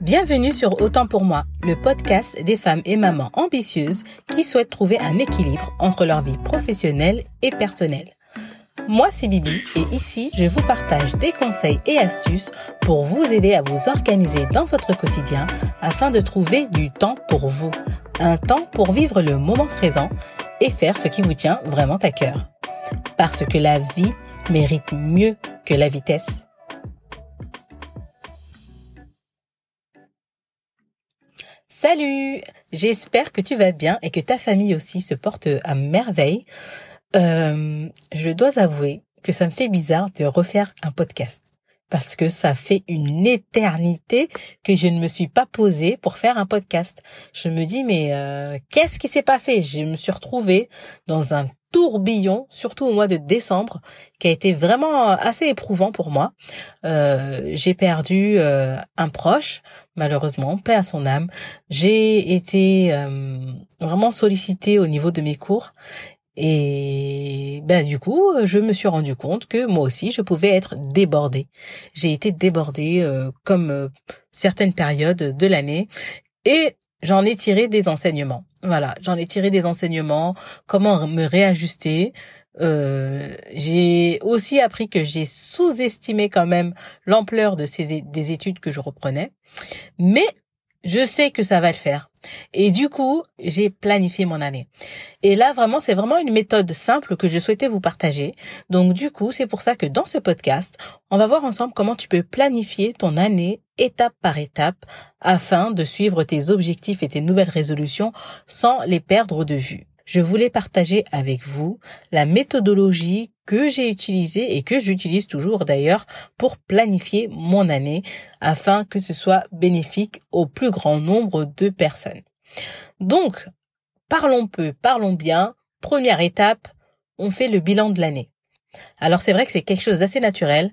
Bienvenue sur Autant pour moi, le podcast des femmes et mamans ambitieuses qui souhaitent trouver un équilibre entre leur vie professionnelle et personnelle. Moi, c'est Bibi et ici, je vous partage des conseils et astuces pour vous aider à vous organiser dans votre quotidien afin de trouver du temps pour vous. Un temps pour vivre le moment présent et faire ce qui vous tient vraiment à cœur. Parce que la vie mérite mieux la vitesse. Salut J'espère que tu vas bien et que ta famille aussi se porte à merveille. Euh, je dois avouer que ça me fait bizarre de refaire un podcast parce que ça fait une éternité que je ne me suis pas posée pour faire un podcast. Je me dis mais euh, qu'est-ce qui s'est passé? Je me suis retrouvée dans un tourbillon, surtout au mois de décembre, qui a été vraiment assez éprouvant pour moi. Euh, j'ai perdu euh, un proche, malheureusement, paix à son âme. J'ai été vraiment sollicitée au niveau de mes cours. Et ben du coup, je me suis rendu compte que moi aussi, je pouvais être débordée. J'ai été débordée comme certaines périodes de l'année et j'en ai tiré des enseignements. Voilà, j'en ai tiré des enseignements, comment me réajuster. Euh, j'ai aussi appris que j'ai sous-estimé quand même l'ampleur de ces des études que je reprenais, mais je sais que ça va le faire. Et du coup, j'ai planifié mon année. Et là, vraiment, c'est vraiment une méthode simple que je souhaitais vous partager. Donc, du coup, c'est pour ça que dans ce podcast, on va voir ensemble comment tu peux planifier ton année étape par étape afin de suivre tes objectifs et tes nouvelles résolutions sans les perdre de vue. Je voulais partager avec vous la méthodologie que j'ai utilisée et que j'utilise toujours d'ailleurs pour planifier mon année afin que ce soit bénéfique au plus grand nombre de personnes. Donc, parlons peu, parlons bien. Première étape, on fait le bilan de l'année. Alors c'est vrai que c'est quelque chose d'assez naturel.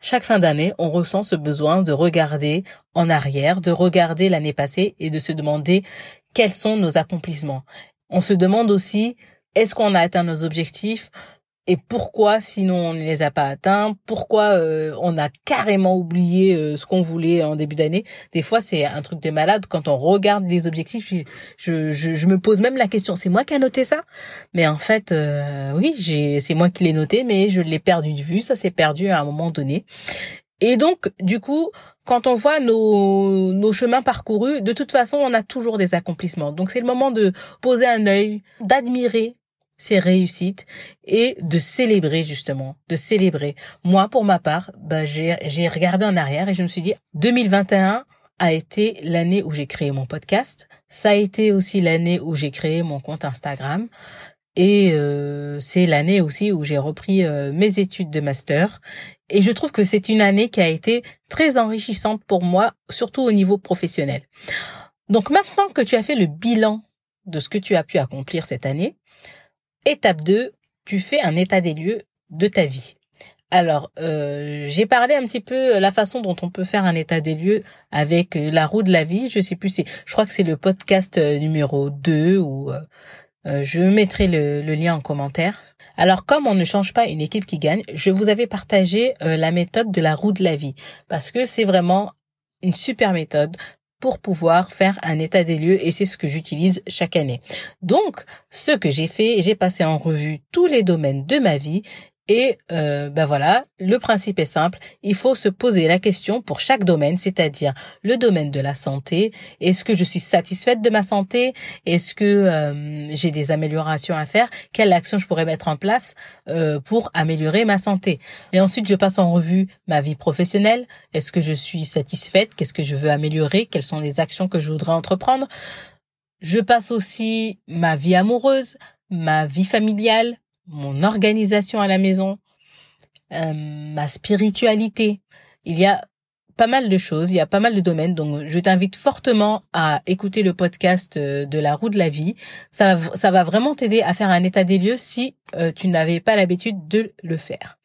Chaque fin d'année, on ressent ce besoin de regarder en arrière, de regarder l'année passée et de se demander quels sont nos accomplissements. On se demande aussi, est-ce qu'on a atteint nos objectifs et pourquoi sinon on ne les a pas atteints? Pourquoi euh, on a carrément oublié euh, ce qu'on voulait en début d'année? Des fois c'est un truc de malade quand on regarde les objectifs. Je, je, me pose même la question, c'est moi qui a noté ça? Mais en fait, euh, oui, c'est moi qui l'ai noté, mais je l'ai perdu de vue. Ça s'est perdu à un moment donné. Et donc, du coup, quand on voit nos, nos chemins parcourus, de toute façon, on a toujours des accomplissements. Donc, c'est le moment de poser un œil, d'admirer ses réussites et de célébrer justement, de célébrer. Moi, pour ma part, bah, j'ai, j'ai regardé en arrière et je me suis dit, 2021 a été l'année où j'ai créé mon podcast. Ça a été aussi l'année où j'ai créé mon compte Instagram. Et euh, c'est l'année aussi où j'ai repris euh, mes études de master. Et je trouve que c'est une année qui a été très enrichissante pour moi, surtout au niveau professionnel. Donc maintenant que tu as fait le bilan de ce que tu as pu accomplir cette année, étape 2, tu fais un état des lieux de ta vie. Alors, euh, j'ai parlé un petit peu la façon dont on peut faire un état des lieux avec la roue de la vie. Je sais plus, c'est, je crois que c'est le podcast numéro 2 ou euh, je mettrai le, lien en commentaire. Alors comme on ne change pas une équipe qui gagne, je vous avais partagé euh, la méthode de la roue de la vie parce que c'est vraiment une super méthode pour pouvoir faire un état des lieux et c'est ce que j'utilise chaque année. Donc, ce que j'ai fait, j'ai passé en revue tous les domaines de ma vie et euh, ben voilà, le principe est simple. Il faut se poser la question pour chaque domaine, c'est-à-dire le domaine de la santé. Est-ce que je suis satisfaite de ma santé? Est-ce que euh, j'ai des améliorations à faire? Quelle action je pourrais mettre en place euh, pour améliorer ma santé? Et ensuite, je passe en revue ma vie professionnelle. Est-ce que je suis satisfaite? Qu'est-ce que je veux améliorer? Quelles sont les actions que je voudrais entreprendre? Je passe aussi ma vie amoureuse, ma vie familiale, mon organisation à la maison, euh, ma spiritualité. Il y a pas mal de choses, il y a pas mal de domaines, donc je t'invite fortement à écouter le podcast euh, de la roue de la vie. Ça, va vraiment t'aider à faire un état des lieux si euh, tu n'avais pas l'habitude de le faire.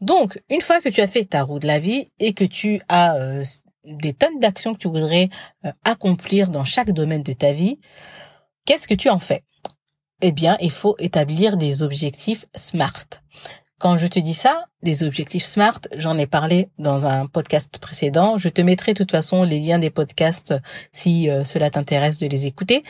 Donc, une fois que tu as fait ta roue de la vie et que tu as des tonnes d'actions que tu voudrais accomplir dans chaque domaine de ta vie, qu'est-ce que tu en fais? Eh bien, il faut établir des objectifs SMART. Quand je te dis ça, les objectifs SMART, j'en ai parlé dans un podcast précédent. Je te mettrai de toute façon les liens des podcasts si euh, cela t'intéresse de les écouter.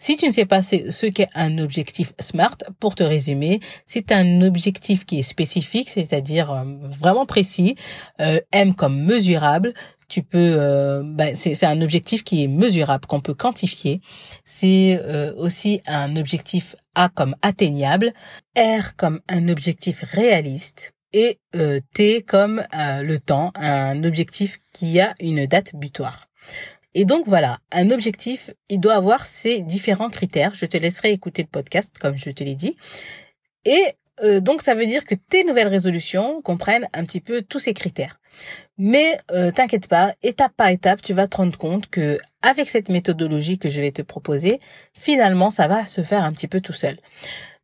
Si tu ne sais pas ce qu'est un objectif SMART, pour te résumer, c'est un objectif qui est spécifique, c'est-à-dire euh, vraiment précis, euh, M comme mesurable, tu peux euh, bah, c'est un objectif qui est mesurable qu'on peut quantifier c'est euh, aussi un objectif A comme atteignable R comme un objectif réaliste et euh, T comme le temps un objectif qui a une date butoir et donc voilà, un objectif, il doit avoir ces différents critères. Je te laisserai écouter le podcast, comme je te l'ai dit. Et donc ça veut dire que tes nouvelles résolutions comprennent un petit peu tous ces critères. Mais euh, t'inquiète pas, étape par étape, tu vas te rendre compte que avec cette méthodologie que je vais te proposer, finalement, ça va se faire un petit peu tout seul.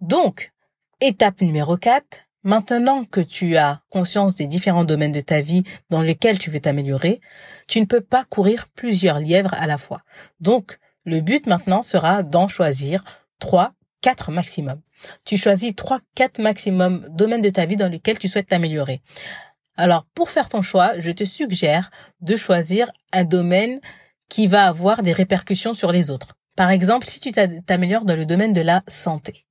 Donc, étape numéro 4, maintenant que tu as conscience des différents domaines de ta vie dans lesquels tu veux t'améliorer, tu ne peux pas courir plusieurs lièvres à la fois. Donc, le but maintenant sera d'en choisir 3, 4 maximum. Tu choisis 3, 4 maximum domaines de ta vie dans lesquels tu souhaites t'améliorer. Alors, pour faire ton choix, je te suggère de choisir un domaine qui va avoir des répercussions sur les autres. Par exemple, si tu t'améliores dans le domaine de la santé,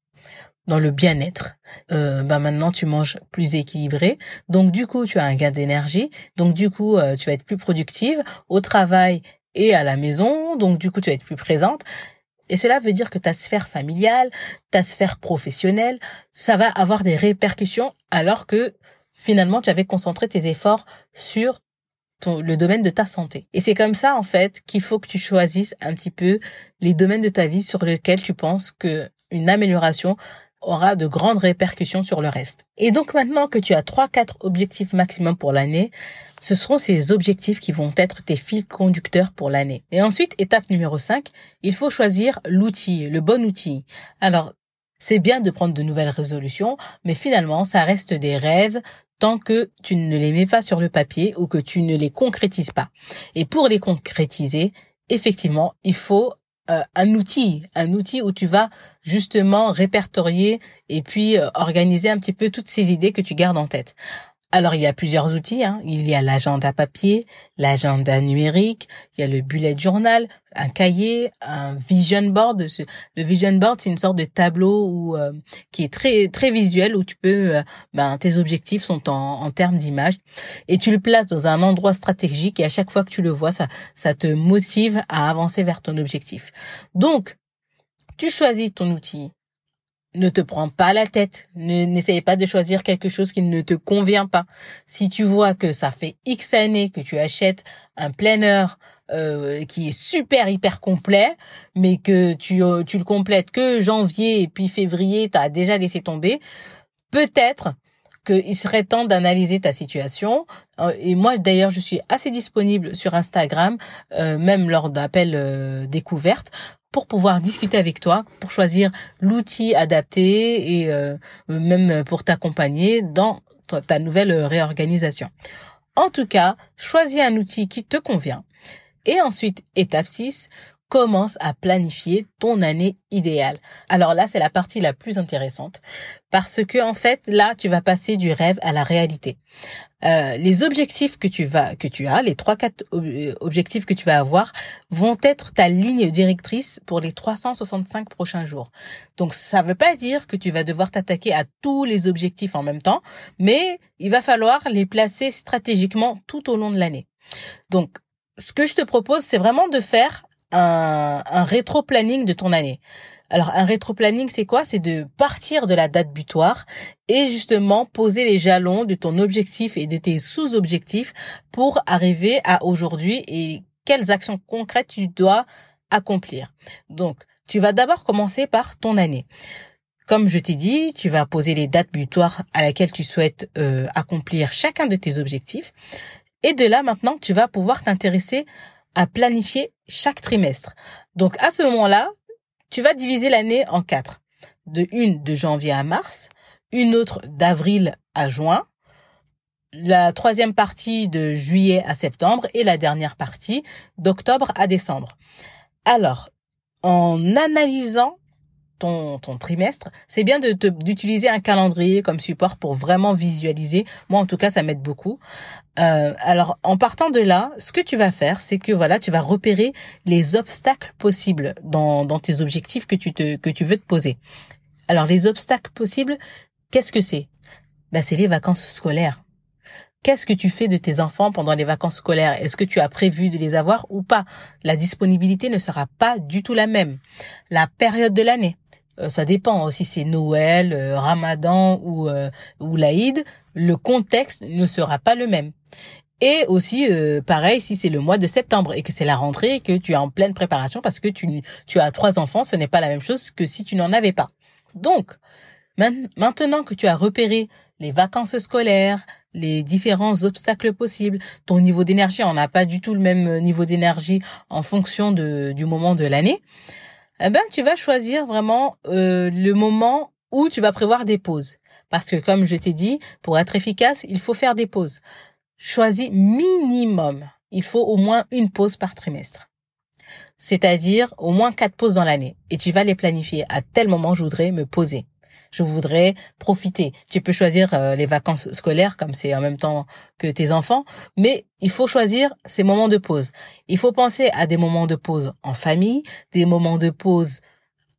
dans le bien-être, euh, bah maintenant tu manges plus équilibré, donc du coup tu as un gain d'énergie, donc du coup euh, tu vas être plus productive au travail et à la maison, donc du coup tu vas être plus présente. Et cela veut dire que ta sphère familiale, ta sphère professionnelle, ça va avoir des répercussions alors que finalement, tu avais concentré tes efforts sur le domaine de ta santé. Et c'est comme ça, en fait, qu'il faut que tu choisisses un petit peu les domaines de ta vie sur lesquels tu penses que une amélioration aura de grandes répercussions sur le reste. Et donc maintenant que tu as trois, quatre objectifs maximum pour l'année, ce seront ces objectifs qui vont être tes fils conducteurs pour l'année. Et ensuite, étape numéro 5, il faut choisir l'outil, le bon outil. Alors, c'est bien de prendre de nouvelles résolutions, mais finalement, ça reste des rêves tant que tu ne les mets pas sur le papier ou que tu ne les concrétises pas. Et pour les concrétiser, effectivement, il faut euh, un outil, un outil où tu vas justement répertorier et puis euh, organiser un petit peu toutes ces idées que tu gardes en tête. Alors, il y a plusieurs outils. Hein. Il y a l'agenda papier, l'agenda numérique, il y a le bullet journal, un cahier, un vision board. Le vision board, c'est une sorte de tableau où, euh, qui est très très visuel où tu peux, euh, ben, tes objectifs sont en, en termes d'image et tu le places dans un endroit stratégique et à chaque fois que tu le vois, ça ça te motive à avancer vers ton objectif. Donc, tu choisis ton outil, ne te prends pas la tête. N'essaye pas de choisir quelque chose qui ne te convient pas. Si tu vois que ça fait X années que tu achètes un planner euh, qui est super hyper complet, mais que tu, euh, tu le complètes que janvier et puis février, tu as déjà laissé tomber, peut-être qu'il serait temps d'analyser ta situation. Euh, et moi, d'ailleurs, je suis assez disponible sur Instagram, même lors d'appels découvertes, pour pouvoir discuter avec toi, pour choisir l'outil adapté et euh, même pour t'accompagner dans ta nouvelle réorganisation. En tout cas, choisis un outil qui te convient. Et ensuite, étape 6, commence à planifier ton année idéale. Alors là, c'est la partie la plus intéressante parce que en fait, là, tu vas passer du rêve à la réalité. Euh, les objectifs que tu vas, que tu as, les trois quatre objectifs que tu vas avoir, vont être ta ligne directrice pour les 365 prochains jours. Donc, ça ne veut pas dire que tu vas devoir t'attaquer à tous les objectifs en même temps, mais il va falloir les placer stratégiquement tout au long de l'année. Donc, ce que je te propose, c'est vraiment de faire un, un rétro-planning de ton année. Alors un rétro-planning, c'est quoi? C'est de partir de la date butoir et justement poser les jalons de ton objectif et de tes sous-objectifs pour arriver à aujourd'hui et quelles actions concrètes tu dois accomplir. Donc, tu vas d'abord commencer par ton année. Comme je t'ai dit, tu vas poser les dates butoirs à laquelle tu souhaites euh, accomplir chacun de tes objectifs. Et de là, maintenant, tu vas pouvoir t'intéresser à planifier chaque trimestre. Donc à ce moment-là, tu vas diviser l'année en quatre. De une de janvier à mars, une autre d'avril à juin, la troisième partie de juillet à septembre et la dernière partie d'octobre à décembre. Alors, en analysant ton, ton trimestre, c'est bien de d'utiliser un calendrier comme support pour vraiment visualiser. Moi, en tout cas, ça m'aide beaucoup. Euh, alors, en partant de là, ce que tu vas faire, c'est que voilà, tu vas repérer les obstacles possibles dans, dans tes objectifs que tu te que tu veux te poser. Alors, les obstacles possibles, qu'est-ce que c'est? Ben, c'est les vacances scolaires. Qu'est-ce que tu fais de tes enfants pendant les vacances scolaires? Est-ce que tu as prévu de les avoir ou pas? La disponibilité ne sera pas du tout la même. La période de l'année, ça dépend. Si c'est Noël, euh, Ramadan ou euh, ou l'Aïd, le contexte ne sera pas le même. Et aussi, euh, pareil, si c'est le mois de septembre et que c'est la rentrée et que tu es en pleine préparation parce que tu, tu as trois enfants, ce n'est pas la même chose que si tu n'en avais pas. Donc, maintenant que tu as repéré les vacances scolaires, les différents obstacles possibles, ton niveau d'énergie, on n'a pas du tout le même niveau d'énergie en fonction de, du moment de l'année, eh ben, tu vas choisir vraiment euh, le moment où tu vas prévoir des pauses. Parce que comme je t'ai dit, pour être efficace, il faut faire des pauses. Choisis minimum. Il faut au moins une pause par trimestre. C'est-à-dire au moins quatre pauses dans l'année. Et tu vas les planifier. À tel moment, je voudrais me poser. Je voudrais profiter. Tu peux choisir euh, les vacances scolaires comme c'est en même temps que tes enfants, mais il faut choisir ces moments de pause. Il faut penser à des moments de pause en famille, des moments de pause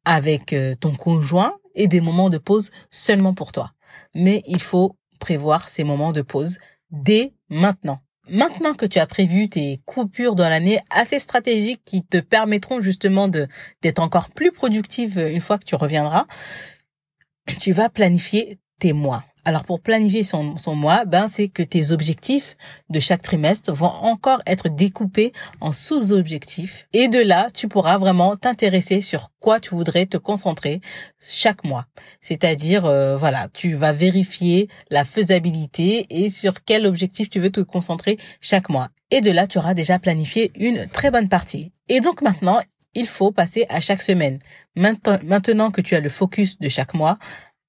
avec euh, ton conjoint et des moments de pause seulement pour toi. Mais il faut prévoir ces moments de pause dès maintenant. Maintenant que tu as prévu tes coupures dans l'année assez stratégiques qui te permettront justement d'être encore plus productive une fois que tu reviendras, tu vas planifier tes mois. Alors pour planifier son, mois, ben c'est que tes objectifs de chaque trimestre vont encore être découpés en sous-objectifs et de là tu pourras vraiment t'intéresser sur quoi tu voudrais te concentrer chaque mois. C'est-à-dire euh, voilà, tu vas vérifier la faisabilité et sur quel objectif tu veux te concentrer chaque mois. Et de là tu auras déjà planifié une très bonne partie. Et donc maintenant il faut passer à chaque semaine. Maintenant que tu as le focus de chaque mois,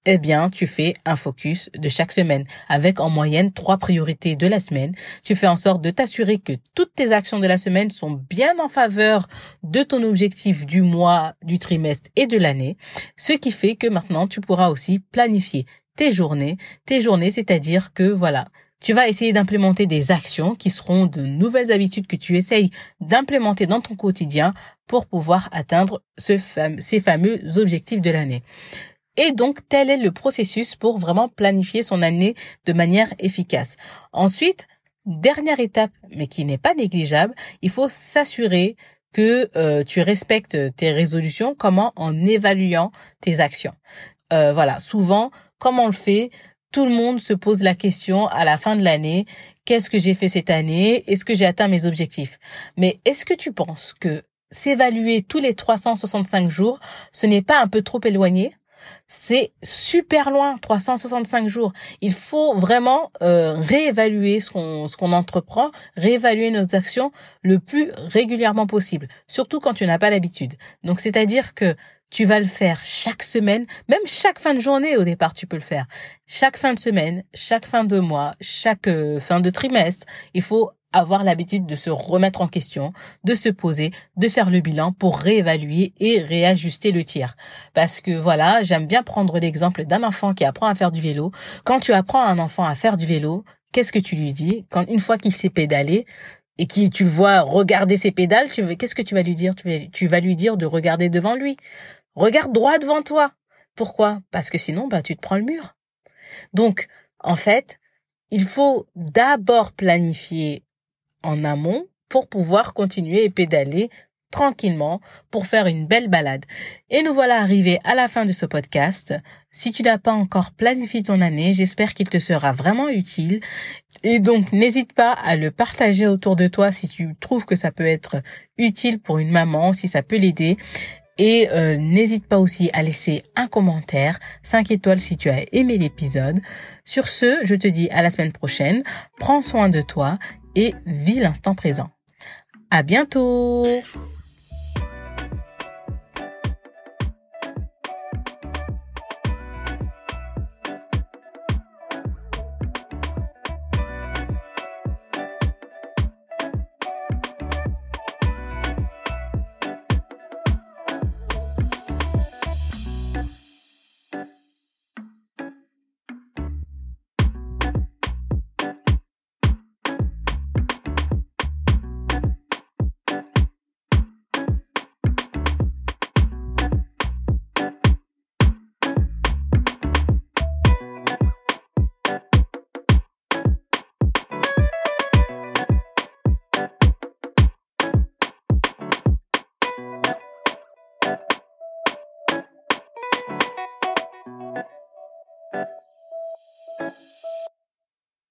eh bien, tu fais un focus de chaque semaine avec en moyenne trois priorités de la semaine. Tu fais en sorte de t'assurer que toutes tes actions de la semaine sont bien en faveur de ton objectif du mois, du trimestre et de l'année. Ce qui fait que maintenant, tu pourras aussi planifier tes journées. Tes journées, c'est-à-dire que voilà, tu vas essayer d'implémenter des actions qui seront de nouvelles habitudes que tu essayes d'implémenter dans ton quotidien pour pouvoir atteindre ces fameux objectifs de l'année. Et donc, tel est le processus pour vraiment planifier son année de manière efficace. Ensuite, dernière étape, mais qui n'est pas négligeable, il faut s'assurer que euh, tu respectes tes résolutions, comment en évaluant tes actions. Euh, voilà, souvent, comme on le fait, tout le monde se pose la question à la fin de l'année, qu'est-ce que j'ai fait cette année? Est-ce que j'ai atteint mes objectifs? Mais est-ce que tu penses que s'évaluer tous les 365 jours, ce n'est pas un peu trop éloigné? C'est super loin, 365 jours. Il faut vraiment euh, réévaluer ce qu'on ce qu'on entreprend, réévaluer nos actions le plus régulièrement possible, surtout quand tu n'as pas l'habitude. Donc c'est-à-dire que tu vas le faire chaque semaine, même chaque fin de journée au départ tu peux le faire. Chaque fin de semaine, chaque fin de mois, chaque euh, fin de trimestre, il faut avoir l'habitude de se remettre en question, de se poser, de faire le bilan pour réévaluer et réajuster le tir. Parce que voilà, j'aime bien prendre l'exemple d'un enfant qui apprend à faire du vélo. Quand tu apprends à un enfant à faire du vélo, qu'est-ce que tu lui dis? Quand une fois qu'il sait pédaler et qui tu vois regarder ses pédales, tu veux qu'est-ce que tu vas lui dire? Tu vas, lui dire de regarder devant lui. Regarde droit devant toi. Pourquoi? Parce que sinon bah tu te prends le mur. Donc en fait, il faut d'abord planifier en amont pour pouvoir continuer et pédaler tranquillement pour faire une belle balade. Et nous voilà arrivés à la fin de ce podcast. Si tu n'as pas encore planifié ton année, j'espère qu'il te sera vraiment utile. Et donc, n'hésite pas à le partager autour de toi si tu trouves que ça peut être utile pour une maman, si ça peut l'aider. Et euh, n'hésite pas aussi à laisser un commentaire, 5 étoiles si tu as aimé l'épisode. Sur ce, je te dis à la semaine prochaine. Prends soin de toi et vis l'instant présent. À bientôt!